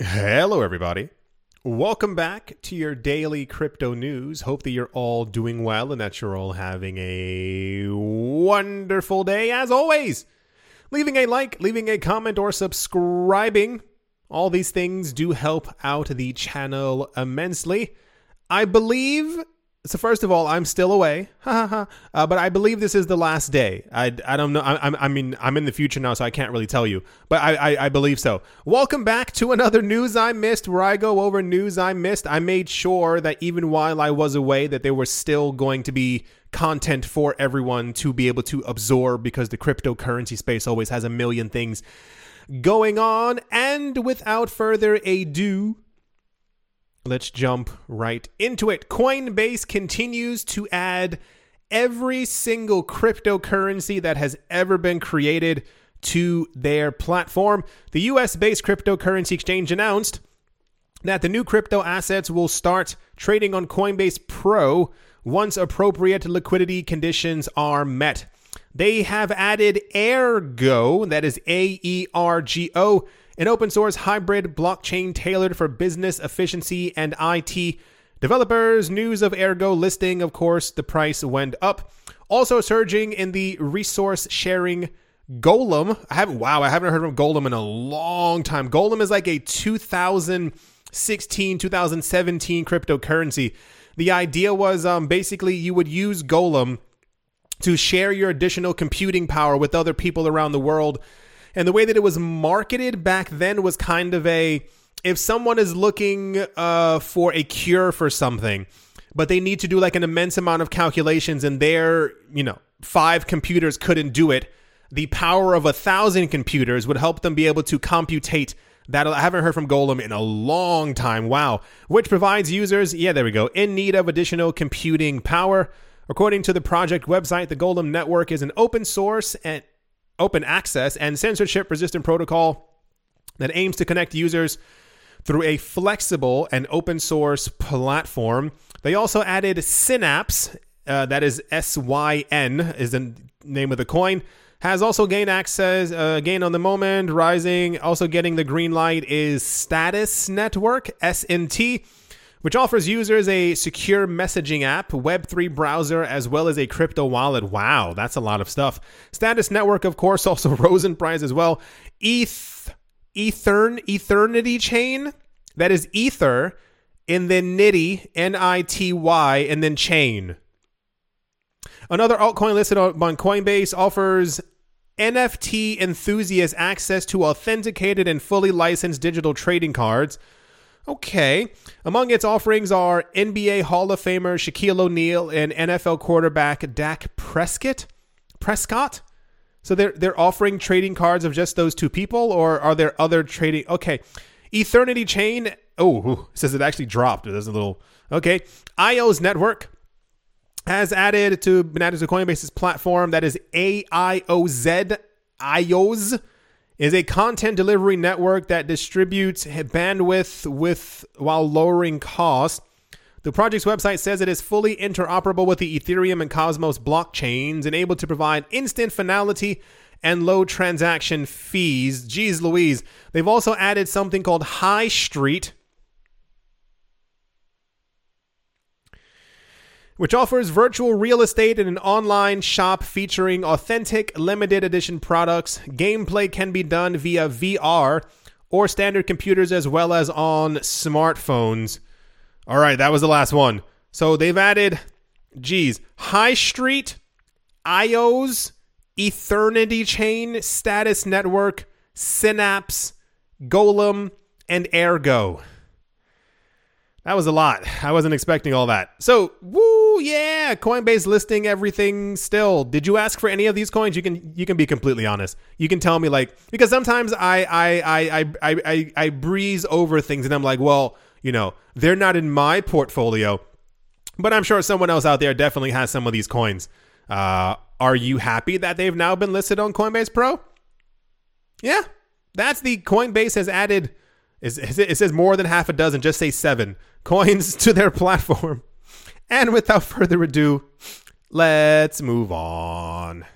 Hello, everybody. Welcome back to your daily crypto news. Hope that you're all doing well and that you're all having a wonderful day as always. Leaving a like, leaving a comment, or subscribing. All these things do help out the channel immensely. I believe so first of all, I'm still away, uh, but I believe this is the last day. I, I don't know. I, I mean, I'm in the future now, so I can't really tell you, but I, I, I believe so. Welcome back to another news I missed, where I go over news I missed. I made sure that even while I was away, that there was still going to be content for everyone to be able to absorb, because the cryptocurrency space always has a million things going on. And without further ado, let's jump right into it. Coinbase continues to add every single cryptocurrency that has ever been created to their platform. The US based cryptocurrency exchange announced that the new crypto assets will start trading on Coinbase Pro once appropriate liquidity conditions are met. They have added Aergo, that is A E R G O, an open source hybrid blockchain tailored for business efficiency and IT developers. News of Aergo listing, of course, the price went up. Also surging in the resource sharing Golem. I haven't wow, I haven't heard from Golem in a long time. Golem is like a 2016, 2017 cryptocurrency. The idea was um, basically you would use Golem to share your additional computing power with other people around the world and the way that it was marketed back then was kind of a if someone is looking uh, for a cure for something, but they need to do like an immense amount of calculations and their, you know, five computers couldn't do it, the power of a thousand computers would help them be able to computate that. I haven't heard from Golem in a long time. Wow. Which provides users, yeah, there we go, in need of additional computing power. According to the project website, the Golem network is an open source and open access and censorship resistant protocol that aims to connect users through a flexible and open source platform. They also added Synapse, uh, that is S Y N, is the name of the coin. Has also gained access, uh, gain on the moment, rising. Also getting the green light is Status Network, SNT which offers users a secure messaging app, Web3 browser, as well as a crypto wallet. Wow, that's a lot of stuff. Status Network, of course, also rose in price as well. ETH, Ethern, Ethernity chain, that is Ether, and then Nitty, N I T Y, and then chain. Another altcoin listed on Coinbase offers NFT enthusiasts access to authenticated and fully licensed digital trading cards. Okay. Among its offerings are NBA Hall of Famer Shaquille O'Neal and NFL quarterback Dak Prescott. Prescott? So they're they're offering trading cards of just those two people, or are there other trading? Okay, Ethernity Chain. Oh, says it actually dropped. There's a little okay. IO's network has added to been Coinbase's platform. That is AIOZ. IOZ is a content delivery network that distributes bandwidth with while lowering costs. The project's website says it is fully interoperable with the Ethereum and Cosmos blockchains and able to provide instant finality and low transaction fees. Geez Louise. They've also added something called High Street, which offers virtual real estate and an online shop featuring authentic limited edition products. Gameplay can be done via VR or standard computers as well as on smartphones. All right, that was the last one. So they've added, geez, High Street, IOs, Ethernity Chain, Status Network, Synapse, Golem, and Aergo. That was a lot. I wasn't expecting all that. So, woo, yeah, Coinbase listing everything still. Did you ask for any of these coins? You can you can be completely honest. You can tell me like because sometimes I I I I I, I breeze over things and I'm like, well, you know, they're not in my portfolio, but I'm sure someone else out there definitely has some of these coins. Uh, are you happy that they've now been listed on Coinbase Pro? Yeah, that's the Coinbase has added it says more than half a dozen, just say seven coins to their platform. And without further ado, let's move on.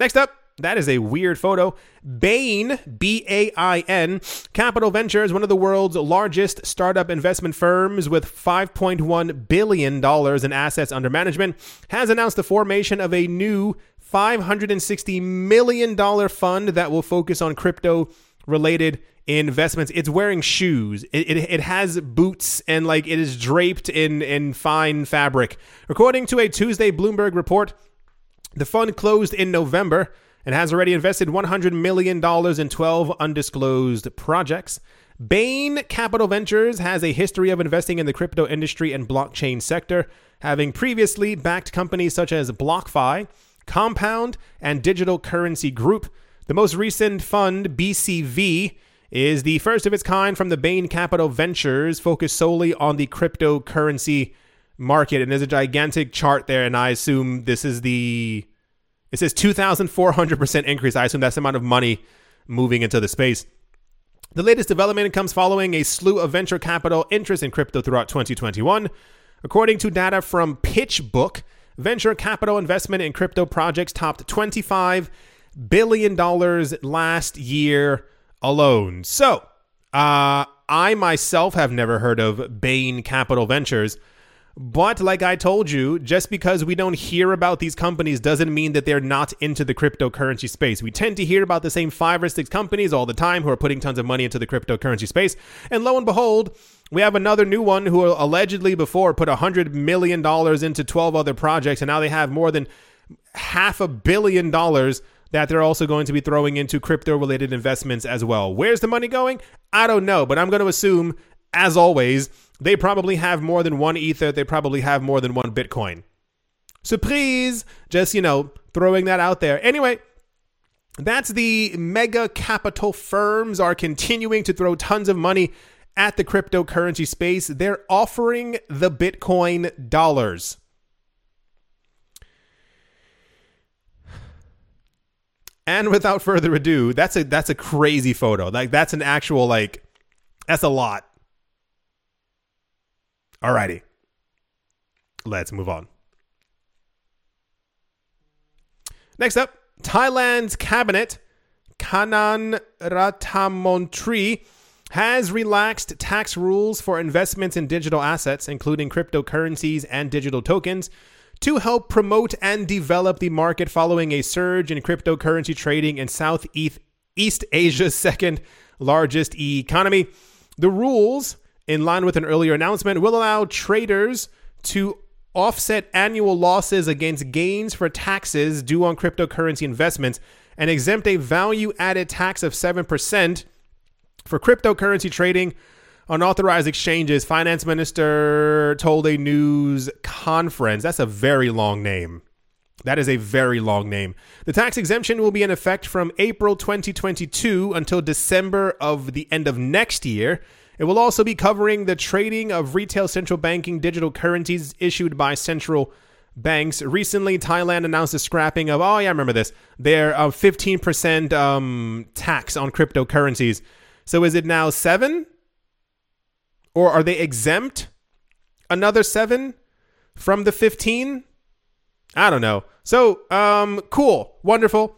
Next up, That is a weird photo. Bain, B A I N, Capital Ventures, one of the world's largest startup investment firms with $5.1 billion in assets under management, has announced the formation of a new $560 million fund that will focus on crypto related investments. It's wearing shoes. It, it, it, has boots and like it is draped in, in fine fabric. According to a Tuesday Bloomberg report, the fund closed in November and has already invested $100 million in 12 undisclosed projects. Bain Capital Ventures has a history of investing in the crypto industry and blockchain sector, having previously backed companies such as BlockFi, Compound, and Digital Currency Group. The most recent fund, BCV, is the first of its kind from the Bain Capital Ventures, focused solely on the cryptocurrency market. And there's a gigantic chart there, and I assume this is the. It says 2,400% increase. I assume that's the amount of money moving into the space. The latest development comes following a slew of venture capital interest in crypto throughout 2021. According to data from PitchBook, venture capital investment in crypto projects topped $25 billion last year alone. So, uh, I myself have never heard of Bain Capital Ventures. But like I told you, just because we don't hear about these companies doesn't mean that they're not into the cryptocurrency space. We tend to hear about the same five or six companies all the time who are putting tons of money into the cryptocurrency space. And lo and behold, we have another new one who allegedly before put $100 million into 12 other projects, and now they have more than half a billion dollars that they're also going to be throwing into crypto related investments as well. Where's the money going? I don't know, but I'm going to assume, as always, they probably have more than one Ether. They probably have more than one Bitcoin. Surprise! Just, you know, throwing that out there. Anyway, that's the mega capital firms are continuing to throw tons of money at the cryptocurrency space. They're offering the Bitcoin dollars. And without further ado, that's a that's a crazy photo. Like that's an actual like that's a lot. Alrighty. Let's move on. Next up, Thailand's cabinet, Kanan Ratnamontri, has relaxed tax rules for investments in digital assets, including cryptocurrencies and digital tokens, to help promote and develop the market following a surge in cryptocurrency trading in Southeast East Asia's second largest economy. The rules, in line with an earlier announcement, will allow traders to offset annual losses against gains for taxes due on cryptocurrency investments and exempt a value added tax of 7% for cryptocurrency trading Unauthorized exchanges, finance minister told a news conference. That's a very long name. That is a very long name. The tax exemption will be in effect from April 2022 until December of the end of next year. It will also be covering the trading of retail central banking digital currencies issued by central banks. Recently, Thailand announced the scrapping of, oh, yeah, I remember this, their uh, 15% um, tax on cryptocurrencies. So is it now seven? Or are they exempt another seven from the 15? I don't know. So, um, cool, wonderful.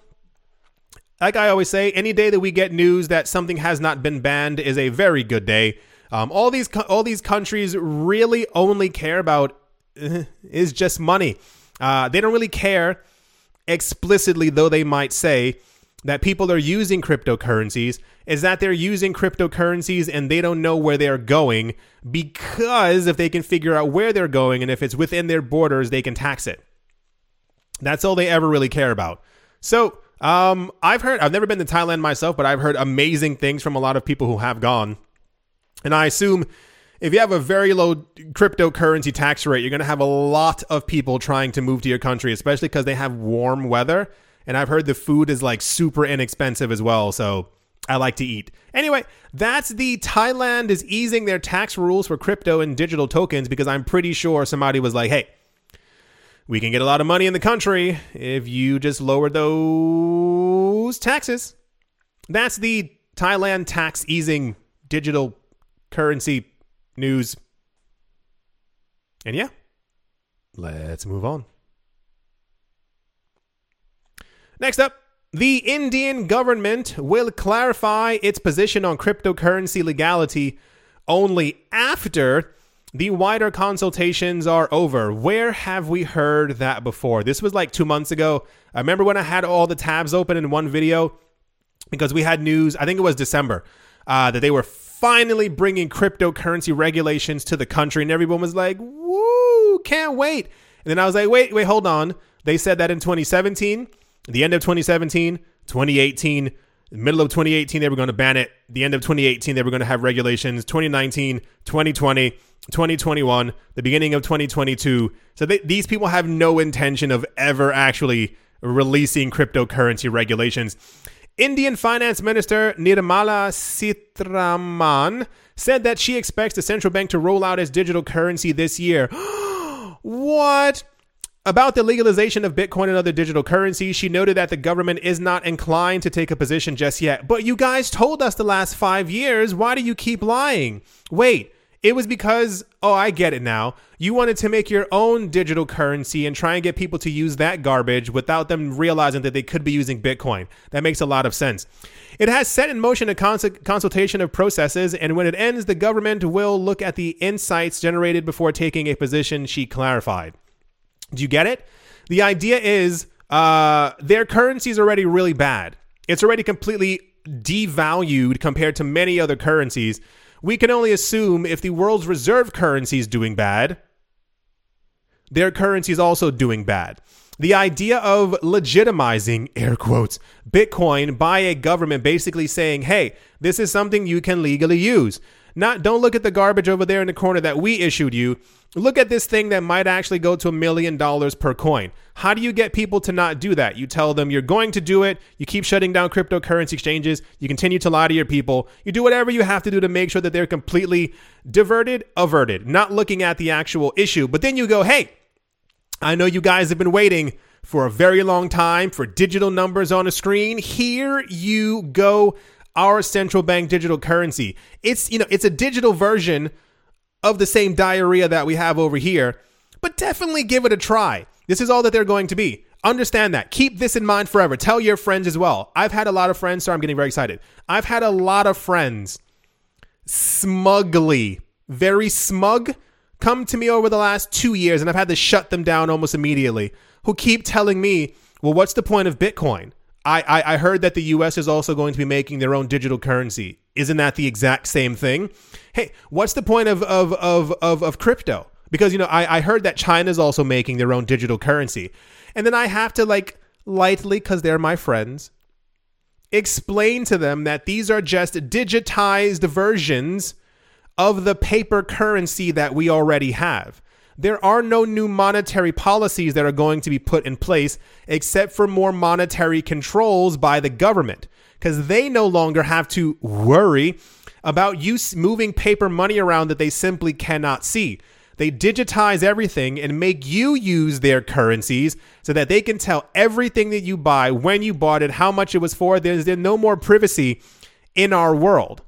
Like I always say, any day that we get news that something has not been banned is a very good day. Um, all these all these countries really only care about uh, is just money. Uh, they don't really care explicitly, though they might say that people are using cryptocurrencies is that they're using cryptocurrencies and they don't know where they're going because if they can figure out where they're going and if it's within their borders, they can tax it. That's all they ever really care about. So, um, I've heard, I've never been to Thailand myself, but I've heard amazing things from a lot of people who have gone. And I assume if you have a very low cryptocurrency tax rate, you're going to have a lot of people trying to move to your country, especially because they have warm weather and I've heard the food is like super inexpensive as well. So I like to eat. Anyway, that's the Thailand is easing their tax rules for crypto and digital tokens because I'm pretty sure somebody was like, hey, we can get a lot of money in the country if you just lower those taxes. That's the Thailand tax easing digital currency news. And yeah, let's move on. Next up, The Indian government will clarify its position on cryptocurrency legality only after the wider consultations are over. Where have we heard that before? This was like two months ago. I remember when I had all the tabs open in one video because we had news, I think it was December, uh, that they were finally bringing cryptocurrency regulations to the country. And everyone was like, woo, can't wait. And then I was like, wait, wait, hold on. They said that in 2017, the end of 2017, 2018, middle of 2018, they were going to ban it. The end of 2018, they were going to have regulations. 2019, 2020, 2021, the beginning of 2022. So they, these people have no intention of ever actually releasing cryptocurrency regulations. Indian Finance Minister Nirmala Sitharaman said that she expects the central bank to roll out its digital currency this year. what? About the legalization of Bitcoin and other digital currencies, she noted that the government is not inclined to take a position just yet. But you guys told us the last five years. Why do you keep lying? Wait, it was because, oh, I get it now. You wanted to make your own digital currency and try and get people to use that garbage without them realizing that they could be using Bitcoin. That makes a lot of sense. It has set in motion a cons- consultation of processes, and when it ends, the government will look at the insights generated before taking a position, she clarified. Do you get it? The idea is uh, their currency is already really bad. It's already completely devalued compared to many other currencies we can only assume if the world's reserve currency is doing bad, their currency is also doing bad. The idea of legitimizing, air quotes, Bitcoin by a government basically saying, hey, this is something you can legally use. Not don't look at the garbage over there in the corner that we issued you. Look at this thing that might actually go to a million dollars per coin. How do you get people to not do that? You tell them you're going to do it. You keep shutting down cryptocurrency exchanges. You continue to lie to your people. You do whatever you have to do to make sure that they're completely diverted, averted, not looking at the actual issue. But then you go, hey, I know you guys have been waiting for a very long time for digital numbers on a screen. Here you go our central bank digital currency. It's, you know, it's a digital version of the same diarrhea that we have over here, but definitely give it a try. This is all that they're going to be. Understand that. Keep this in mind forever. Tell your friends as well. I've had a lot of friends, so I'm getting very excited. I've had a lot of friends smugly, very smug, come to me over the last two years, and I've had to shut them down almost immediately, who keep telling me, well, what's the point of Bitcoin? I, I, I heard that the US is also going to be making their own digital currency. Isn't that the exact same thing? Hey, what's the point of of of of, of crypto? Because you know, I, I heard that China's also making their own digital currency. And then I have to like lightly, because they're my friends, explain to them that these are just digitized versions of the paper currency that we already have there are no new monetary policies that are going to be put in place except for more monetary controls by the government because they no longer have to worry about you moving paper money around that they simply cannot see. They digitize everything and make you use their currencies so that they can tell everything that you buy, when you bought it, how much it was for. There's, there's no more privacy in our world.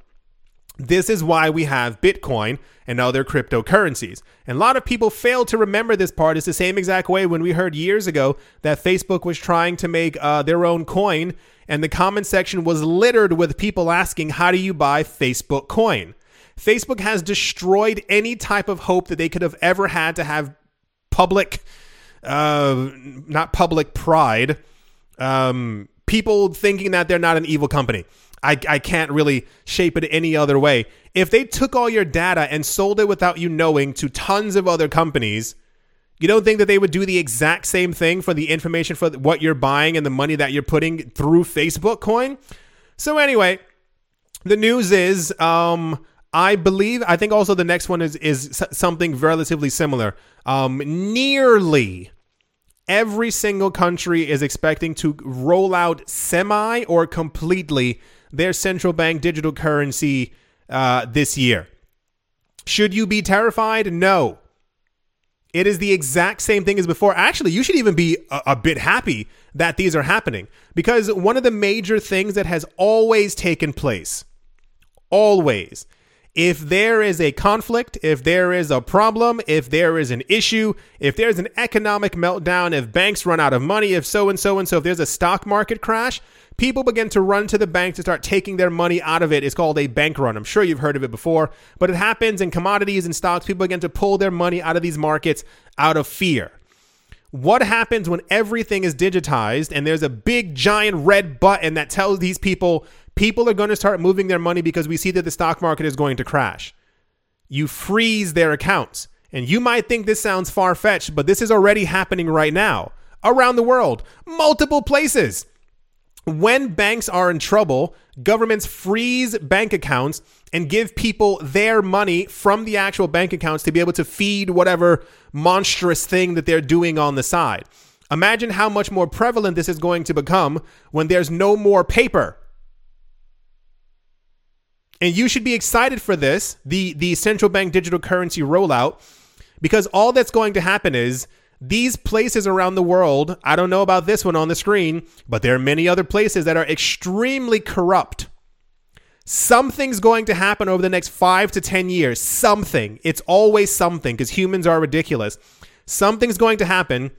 This is why we have Bitcoin and other cryptocurrencies. And a lot of people fail to remember this part. It's the same exact way when we heard years ago that Facebook was trying to make uh, their own coin, and the comment section was littered with people asking, How do you buy Facebook coin? Facebook has destroyed any type of hope that they could have ever had to have public, uh, not public pride, um, people thinking that they're not an evil company. I, I can't really shape it any other way. If they took all your data and sold it without you knowing to tons of other companies, you don't think that they would do the exact same thing for the information for what you're buying and the money that you're putting through Facebook coin? So anyway, the news is um I believe I think also the next one is is something relatively similar. Um nearly every single country is expecting to roll out semi or completely their central bank digital currency uh, this year. Should you be terrified? No. It is the exact same thing as before. Actually, you should even be a, a, bit happy that these are happening because one of the major things that has always taken place, always, if there is a conflict, if there is a problem, if there is an issue, if there's an economic meltdown, if banks run out of money, if so and so and so, if there's a stock market crash, people begin to run to the bank to start taking their money out of it. It's called a bank run. I'm sure you've heard of it before, but it happens in commodities and stocks. People begin to pull their money out of these markets out of fear. What happens when everything is digitized and there's a big giant red button that tells these people people are going to start moving their money because we see that the stock market is going to crash? You freeze their accounts. And you might think this sounds far fetched, but this is already happening right now around the world, multiple places. When banks are in trouble, governments freeze bank accounts and give people their money from the actual bank accounts to be able to feed whatever monstrous thing that they're doing on the side. Imagine how much more prevalent this is going to become when there's no more paper. And you should be excited for this, the, the central bank digital currency rollout, because all that's going to happen is these places around the world, I don't know about this one on the screen, but there are many other places that are extremely corrupt. Something's going to happen over the next five to 10 years. Something. It's always something because humans are ridiculous. Something's going to happen,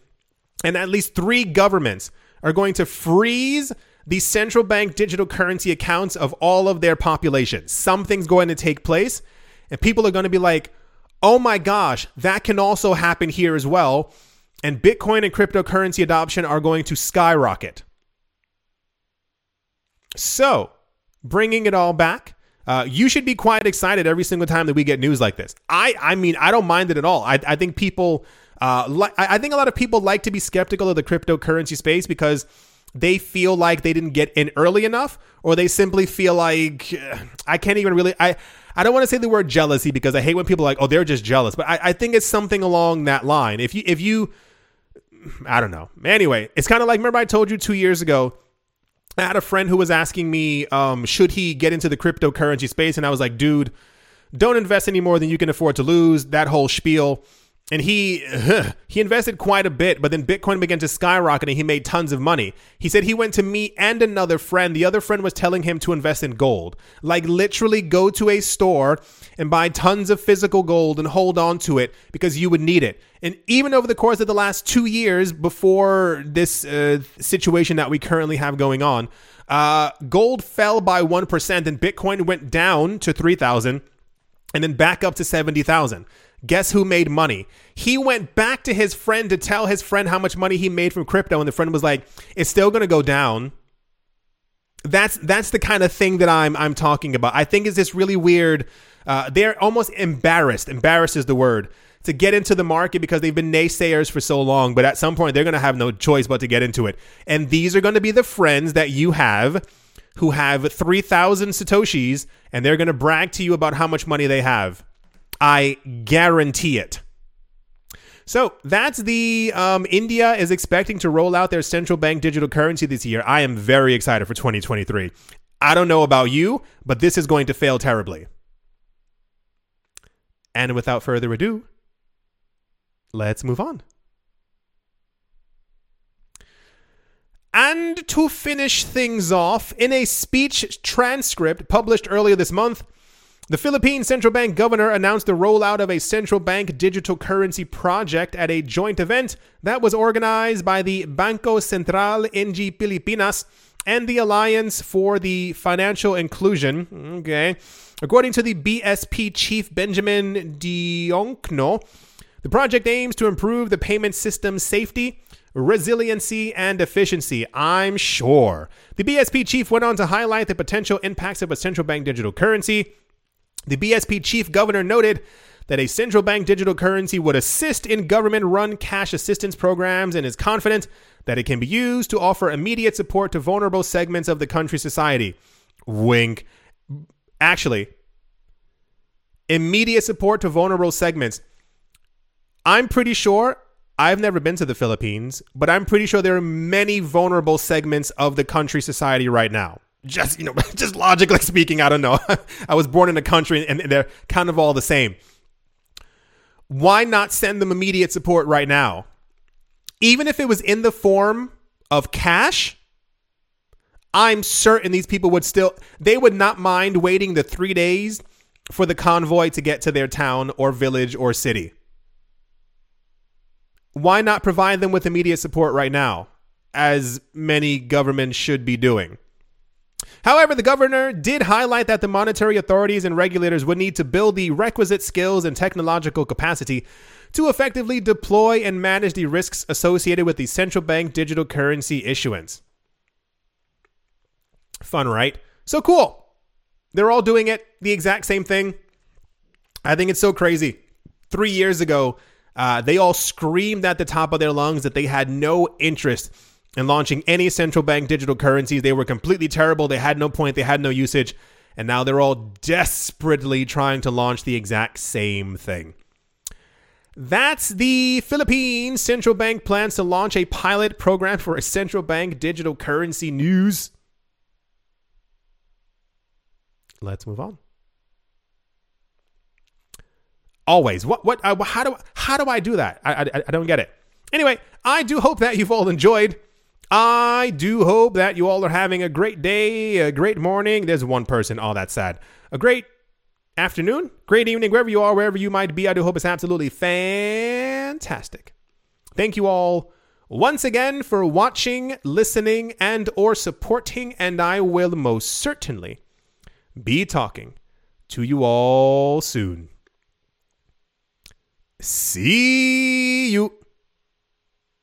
and at least three governments are going to freeze the central bank digital currency accounts of all of their population. Something's going to take place, and people are going to be like, oh my gosh, that can also happen here as well. And Bitcoin and cryptocurrency adoption are going to skyrocket. So, bringing it all back. Uh, you should be quite excited every single time that we get news like this. I, I mean, I don't mind it at all. I, I think people, uh, li- I think a lot of people like to be skeptical of the cryptocurrency space because they feel like they didn't get in early enough, or they simply feel like I can't even really. I, I don't want to say the word jealousy because I hate when people are like, oh, they're just jealous. But I, I think it's something along that line. If you, if you, I don't know. Anyway, it's kind of like remember I told you two years ago I had a friend who was asking me, um, should he get into the cryptocurrency space? And I was like, dude, don't invest any more than you can afford to lose. That whole spiel and he he invested quite a bit but then bitcoin began to skyrocket and he made tons of money. He said he went to me and another friend. The other friend was telling him to invest in gold. Like literally go to a store and buy tons of physical gold and hold on to it because you would need it. And even over the course of the last two years before this uh, situation that we currently have going on uh, gold fell by 1% and bitcoin went down to 3000 and then back up to 70000 Guess who made money? He went back to his friend to tell his friend how much money he made from crypto, and the friend was like, "It's still going to go down." That's that's the kind of thing that I'm I'm talking about. I think is this really weird. Uh, they're almost embarrassed. Embarrassed is the word to get into the market because they've been naysayers for so long. But at some point, they're going to have no choice but to get into it. And these are going to be the friends that you have who have 3,000 Satoshis and they're going to brag to you about how much money they have. I guarantee it. So that's the um, India is expecting to roll out their central bank digital currency this year. I am very excited for 2023. I don't know about you, but this is going to fail terribly. And without further ado, let's move on. And to finish things off, in a speech transcript published earlier this month, the Philippine Central Bank governor announced the rollout of a central bank digital currency project at a joint event that was organized by the Bangko Sentral ng Pilipinas and the Alliance for the Financial Inclusion. Okay. According to the BSP chief Benjamin Diokno, the project aims to improve the payment system's safety, resiliency, and efficiency. I'm sure. The BSP chief went on to highlight the potential impacts of a central bank digital currency the BSP chief governor noted that a central bank digital currency would assist in government run cash assistance programs and is confident that it can be used to offer immediate support to vulnerable segments of the country's society. Wink. Actually, immediate support to vulnerable segments. I'm pretty sure I've never been to the Philippines, but I'm pretty sure there are many vulnerable segments of the country society right now just you know just logically speaking i don't know i was born in a country and they're kind of all the same why not send them immediate support right now even if it was in the form of cash i'm certain these people would still they would not mind waiting the three days for the convoy to get to their town or village or city. Why not provide them with immediate support right now, as many governments should be doing? However, the governor did highlight that the monetary authorities and regulators would need to build the requisite skills and technological capacity to effectively deploy and manage the risks associated with the central bank digital currency issuance. Fun, right? So cool. They're all doing it, the exact same thing. I think it's so crazy. Three years ago, uh, they all screamed at the top of their lungs that they had no interest in launching any central bank digital currencies. They were completely terrible. They had no point, they had no usage. And now they're all desperately trying to launch the exact same thing. That's the Philippine Central Bank plans to launch a pilot program for a central bank digital currency news. Let's move on. Always. What? What? Uh, how do? How do I do that? I, I, I don't get it. Anyway, I do hope that you've all enjoyed. I do hope that you all are having a great day, a great morning. There's one person. Oh, that's sad. A great afternoon, great evening, wherever you are, wherever you might be. I do hope it's absolutely fantastic. Thank you all once again for watching, listening, and or supporting, and I will most certainly be talking to you all soon. See you.